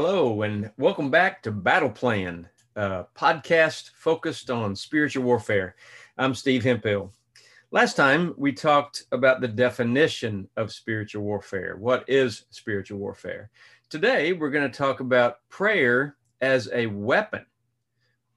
Hello, and welcome back to Battle Plan, podcast focused on spiritual warfare. I'm Steve Hemphill. Last time we talked about the definition of spiritual warfare. What is spiritual warfare? Today we're going to talk about prayer as a weapon.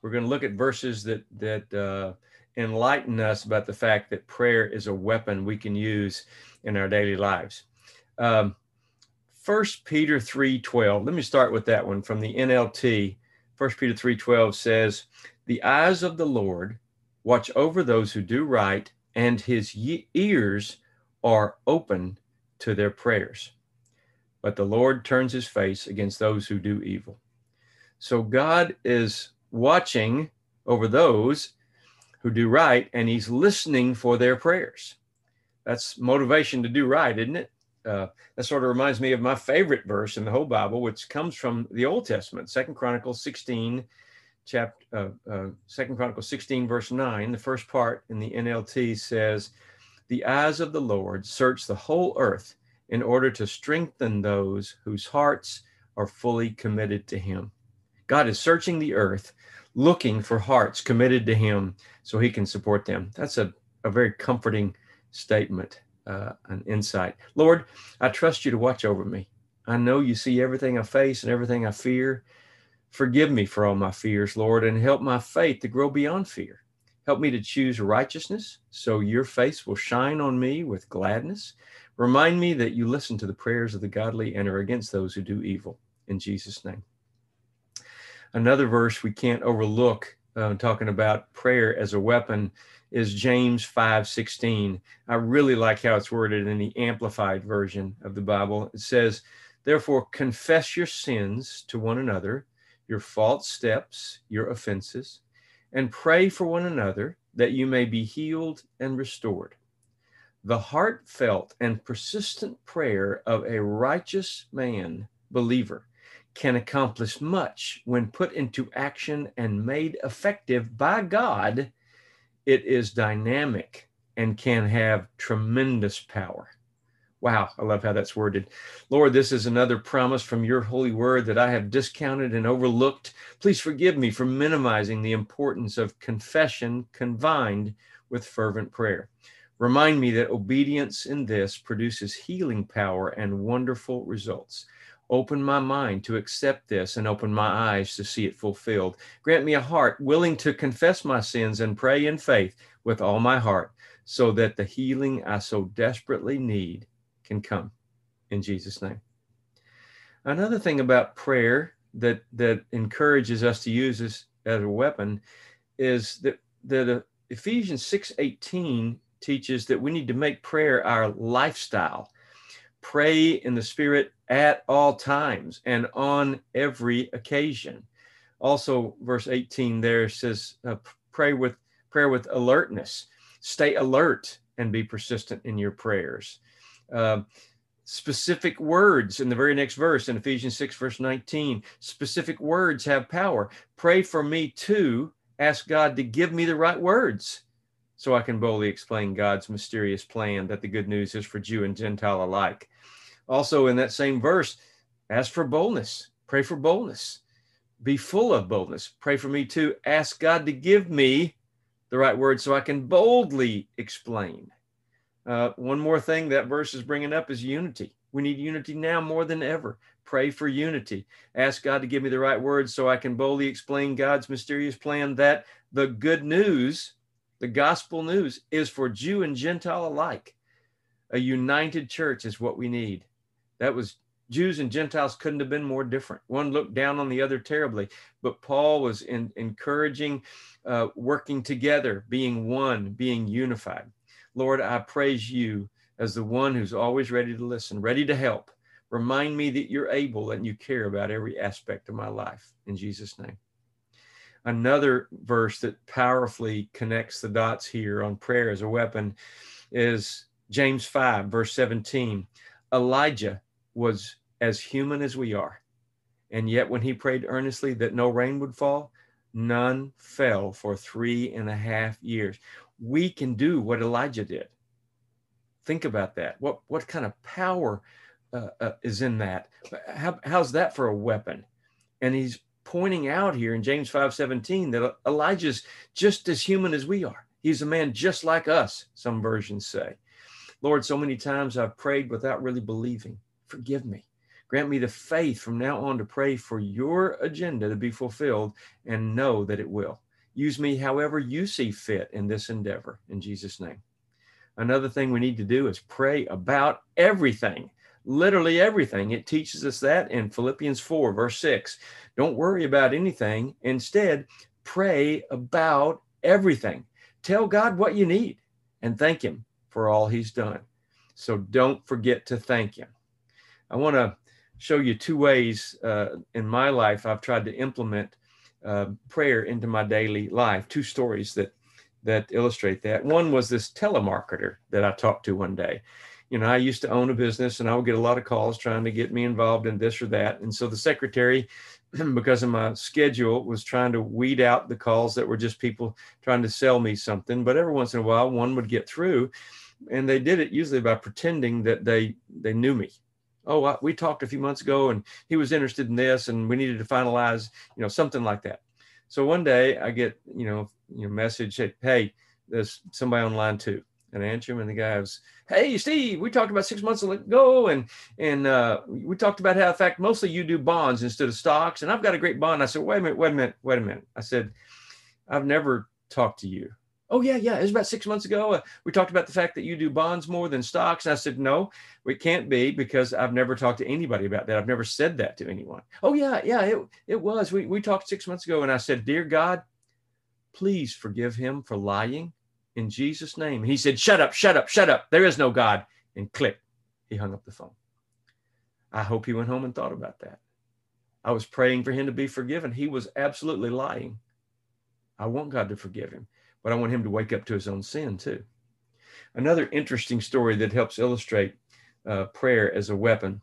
We're going to look at verses that that uh, enlighten us about the fact that prayer is a weapon we can use in our daily lives. Um, First Peter 3:12. Let me start with that one from the NLT. First Peter 3:12 says, "The eyes of the Lord watch over those who do right, and his ears are open to their prayers. But the Lord turns his face against those who do evil." So God is watching over those who do right, and he's listening for their prayers. That's motivation to do right, isn't it? Uh, that sort of reminds me of my favorite verse in the whole Bible, which comes from the Old Testament, Second Chronicles 16, chapter uh, uh, Second Chronicles 16, verse 9. The first part in the NLT says, "The eyes of the Lord search the whole earth in order to strengthen those whose hearts are fully committed to Him." God is searching the earth, looking for hearts committed to Him, so He can support them. That's a, a very comforting statement uh, an insight. Lord, I trust you to watch over me. I know you see everything I face and everything I fear. Forgive me for all my fears, Lord, and help my faith to grow beyond fear. Help me to choose righteousness so your face will shine on me with gladness. Remind me that you listen to the prayers of the godly and are against those who do evil. In Jesus' name. Another verse we can't overlook, uh, talking about prayer as a weapon, is James 5:16. I really like how it's worded in the amplified version of the Bible. It says, "Therefore confess your sins to one another, your false steps, your offenses, and pray for one another that you may be healed and restored." The heartfelt and persistent prayer of a righteous man, believer, can accomplish much when put into action and made effective by God it is dynamic and can have tremendous power. Wow, I love how that's worded. Lord, this is another promise from your holy word that I have discounted and overlooked. Please forgive me for minimizing the importance of confession combined with fervent prayer. Remind me that obedience in this produces healing power and wonderful results. Open my mind to accept this and open my eyes to see it fulfilled. Grant me a heart willing to confess my sins and pray in faith with all my heart so that the healing I so desperately need can come. In Jesus' name. Another thing about prayer that, that encourages us to use this as a weapon is that, that uh, Ephesians 6 18 teaches that we need to make prayer our lifestyle pray in the Spirit at all times and on every occasion. Also, verse 18 there says, uh, pray with prayer with alertness. Stay alert and be persistent in your prayers. Uh, specific words in the very next verse in Ephesians 6, verse 19. Specific words have power. Pray for me too. Ask God to give me the right words so I can boldly explain God's mysterious plan that the good news is for Jew and Gentile alike. Also, in that same verse, ask for boldness, pray for boldness, be full of boldness. Pray for me too. Ask God to give me the right words so I can boldly explain. Uh, one more thing that verse is bringing up is unity. We need unity now more than ever. Pray for unity. Ask God to give me the right words so I can boldly explain God's mysterious plan that the good news the gospel news is for Jew and Gentile alike. A united church is what we need. That was Jews and Gentiles couldn't have been more different. One looked down on the other terribly, but Paul was in, encouraging uh, working together, being one, being unified. Lord, I praise you as the one who's always ready to listen, ready to help. Remind me that you're able and you care about every aspect of my life. In Jesus' name another verse that powerfully connects the dots here on prayer as a weapon is James 5, verse 17. Elijah was as human as we are. And yet, when he prayed earnestly that no rain would fall, none fell for three and a half years. We can do what Elijah did. Think about that. What, what kind of power uh, uh, is in that. How, how's that for a weapon? And he's pointing out here in James 5 17 that Elijah's just as human as we are. He's a man just like us, some versions say. Lord, so many times I've prayed without really believing. Forgive me. Grant me the faith from now on to pray for your agenda to be fulfilled and know that it will. Use me however you see fit in this endeavor. In Jesus' name. Another thing we need to do is pray about everything, literally everything. It teaches us that in Philippians 4, verse 6. Don't worry about anything. Instead, pray about everything. Tell God what you need and thank Him for all He's done. So don't forget to thank Him. I want to show you two ways uh, in my life I've tried to implement uh, prayer into my daily life. Two stories that that illustrate that. One was this telemarketer that I talked to one day. You know, I used to own a business and I would get a lot of calls trying to get me involved in this or that. And so the secretary, because of my schedule, was trying to weed out the calls that were just people trying to sell me something. But every once in a while, one would get through. And they did it usually by pretending that they they knew me oh we talked a few months ago and he was interested in this and we needed to finalize you know something like that so one day I get, you know, you know, message, hey, hey, there's somebody online too. Answer him, and the guy was, "Hey, Steve, we talked about six months ago, and and uh, we talked about how, in fact, mostly you do bonds instead of stocks, and I've got a great bond." I said, "Wait a minute, wait a minute, wait a minute." I said, "I've never talked to you. Oh yeah yeah it was about six months ago uh, we talked about the fact that you do bonds more than stocks. And i said no it can't be because i've never talked to anybody about that. I've never said that to anyone. Oh yeah yeah it, it was. We, we talked six months ago. And i said dear god please forgive him for lying in jesus name he said shut up shut up shut up. There is no god. And click he hung up the phone. I hope he went home and thought about that. I was praying for him to be forgiven. He was absolutely lying. I want god to forgive him but I want him to wake up to his own sin too. Another interesting story that helps illustrate uh, prayer as a weapon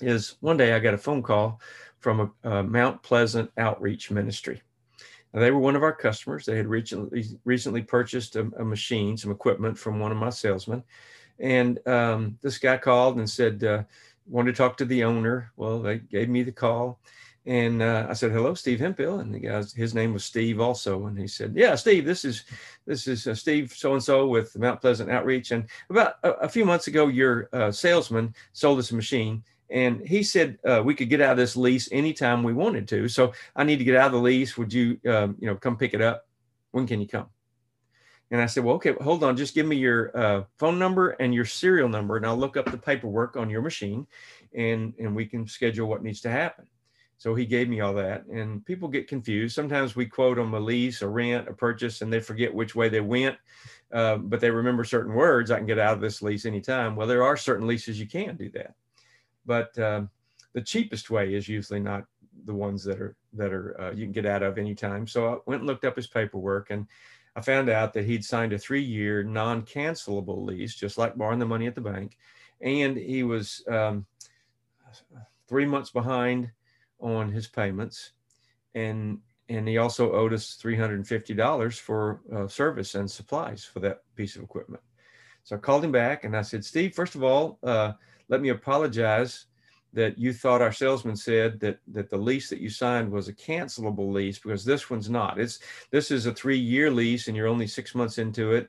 is one day I got a phone call from a, a Mount Pleasant Outreach Ministry. They were one of our customers. They had recently recently purchased a, a machine, some equipment from one of my salesmen, and um, this guy called and said uh, wanted to talk to the owner. Well, they gave me the call, and uh, I said, "Hello, Steve Hemphill," and the guy, his name was Steve also, and he said, "Yeah, Steve, this is this is uh, Steve so and so with Mount Pleasant Outreach, and about a, a few months ago, your uh, salesman sold us a machine, and he said uh, we could get out of this lease anytime we wanted to. So I need to get out of the lease. Would you, um, you know, come pick it up? When can you come?" And I said, "Well, okay, hold on. Just give me your uh, phone number and your serial number, and I'll look up the paperwork on your machine, and and we can schedule what needs to happen." So he gave me all that. And people get confused. Sometimes we quote them a lease, a rent, a purchase, and they forget which way they went, uh, but they remember certain words. I can get out of this lease anytime. Well, there are certain leases you can do that. But um, the cheapest way is usually not the ones that are that are uh, you can get out of anytime. So I went and looked up his paperwork and I found out that he'd signed a three-year non-cancelable lease, just like borrowing the money at the bank, and he was um, three months behind on his payments, and and he also owed us three hundred and fifty dollars for uh, service and supplies for that piece of equipment. So I called him back and I said, Steve, first of all, uh, let me apologize that you thought our salesman said that that the lease that you signed was a cancelable lease because this one's not. It's this is a three year lease and you're only six months into it,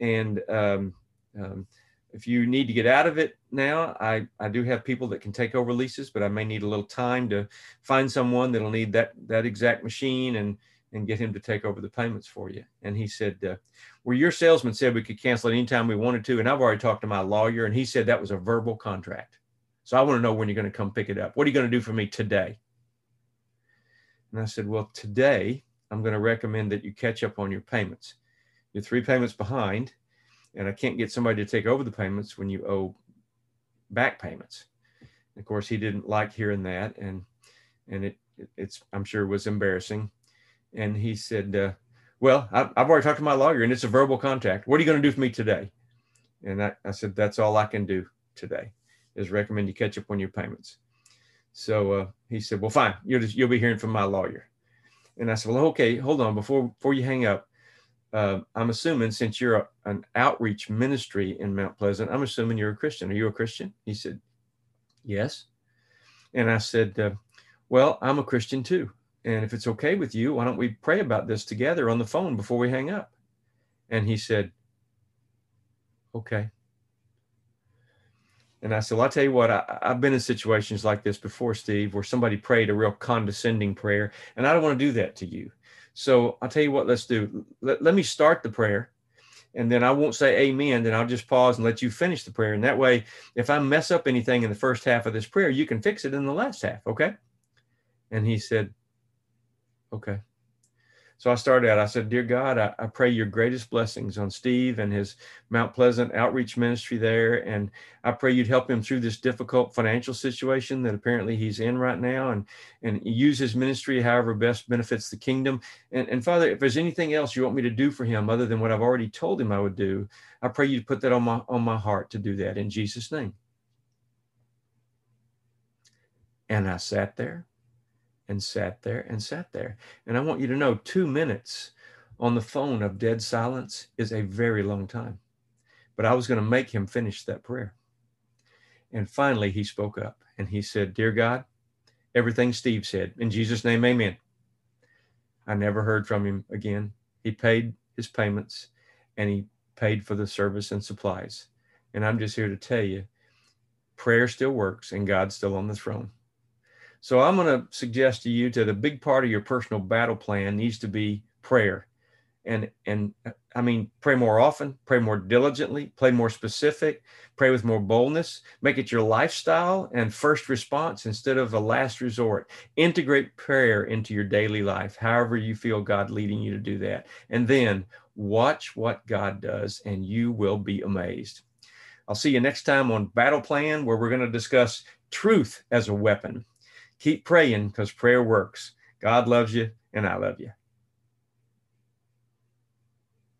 and um, um, if you need to get out of it now, I, I do have people that can take over leases, but I may need a little time to find someone that'll need that that exact machine and and get him to take over the payments for you. And he said, uh, well, your salesman said we could cancel it anytime we wanted to. And I've already talked to my lawyer and he said that was a verbal contract. So I want to know when you're going to come pick it up. What are you going to do for me today? And I said, well, today I'm going to recommend that you catch up on your payments. You're three payments behind and I can't get somebody to take over the payments when you owe back payments. Of course, he didn't like hearing that, and and it it's I'm sure was embarrassing. And he said, uh, "Well, I've, I've already talked to my lawyer, and it's a verbal contract. What are you going to do for me today?" And I, I said, "That's all I can do today, is recommend you catch up on your payments." So uh, he said, "Well, fine. You'll just you'll be hearing from my lawyer." And I said, "Well, okay, hold on before before you hang up uh, I'm assuming since you're a, an outreach ministry in Mount Pleasant, I'm assuming you're a Christian. Are you a Christian? He said, Yes. And I said, uh, Well, I'm a Christian too. And if it's okay with you, why don't we pray about this together on the phone before we hang up? And he said, Okay. And I said, well, I'll tell you what, I, have been in situations like this before, Steve, where somebody prayed a real condescending prayer, and I don't want to do that to you. So I'll tell you what, let's do. Let, let me start the prayer, and then I won't say amen. Then I'll just pause and let you finish the prayer. And that way, if I mess up anything in the first half of this prayer, you can fix it in the last half. Okay. And he said, okay. So I started out, I said, Dear God, I, I, pray your greatest blessings on Steve and his Mount Pleasant outreach ministry there. And I pray you'd help him through this difficult financial situation that apparently he's in right now and, and use his ministry however best benefits the kingdom. And, and Father, if there's anything else you want me to do for him other than what I've already told him I would do, I pray you put that on my on my heart to do that in Jesus' name. And I sat there and sat there and sat there. And I want you to know two minutes on the phone of dead silence is a very long time. But I was going to make him finish that prayer. And finally, he spoke up and he said, Dear God, everything Steve said, in Jesus' name, amen. I never heard from him again. He paid his payments and he paid for the service and supplies. And I'm just here to tell you prayer still works and God's still on the throne. So I'm going to suggest to you that a big part of your personal battle plan needs to be prayer. And and I mean pray more often, pray more diligently, pray more specific, pray with more boldness, make it your lifestyle and first response instead of a last resort. Integrate prayer into your daily life, however you feel God leading you to do that. And then watch what God does and you will be amazed. I'll see you next time on Battle Plan where we're going to discuss truth as a weapon keep praying because prayer works. God loves you, and I love you.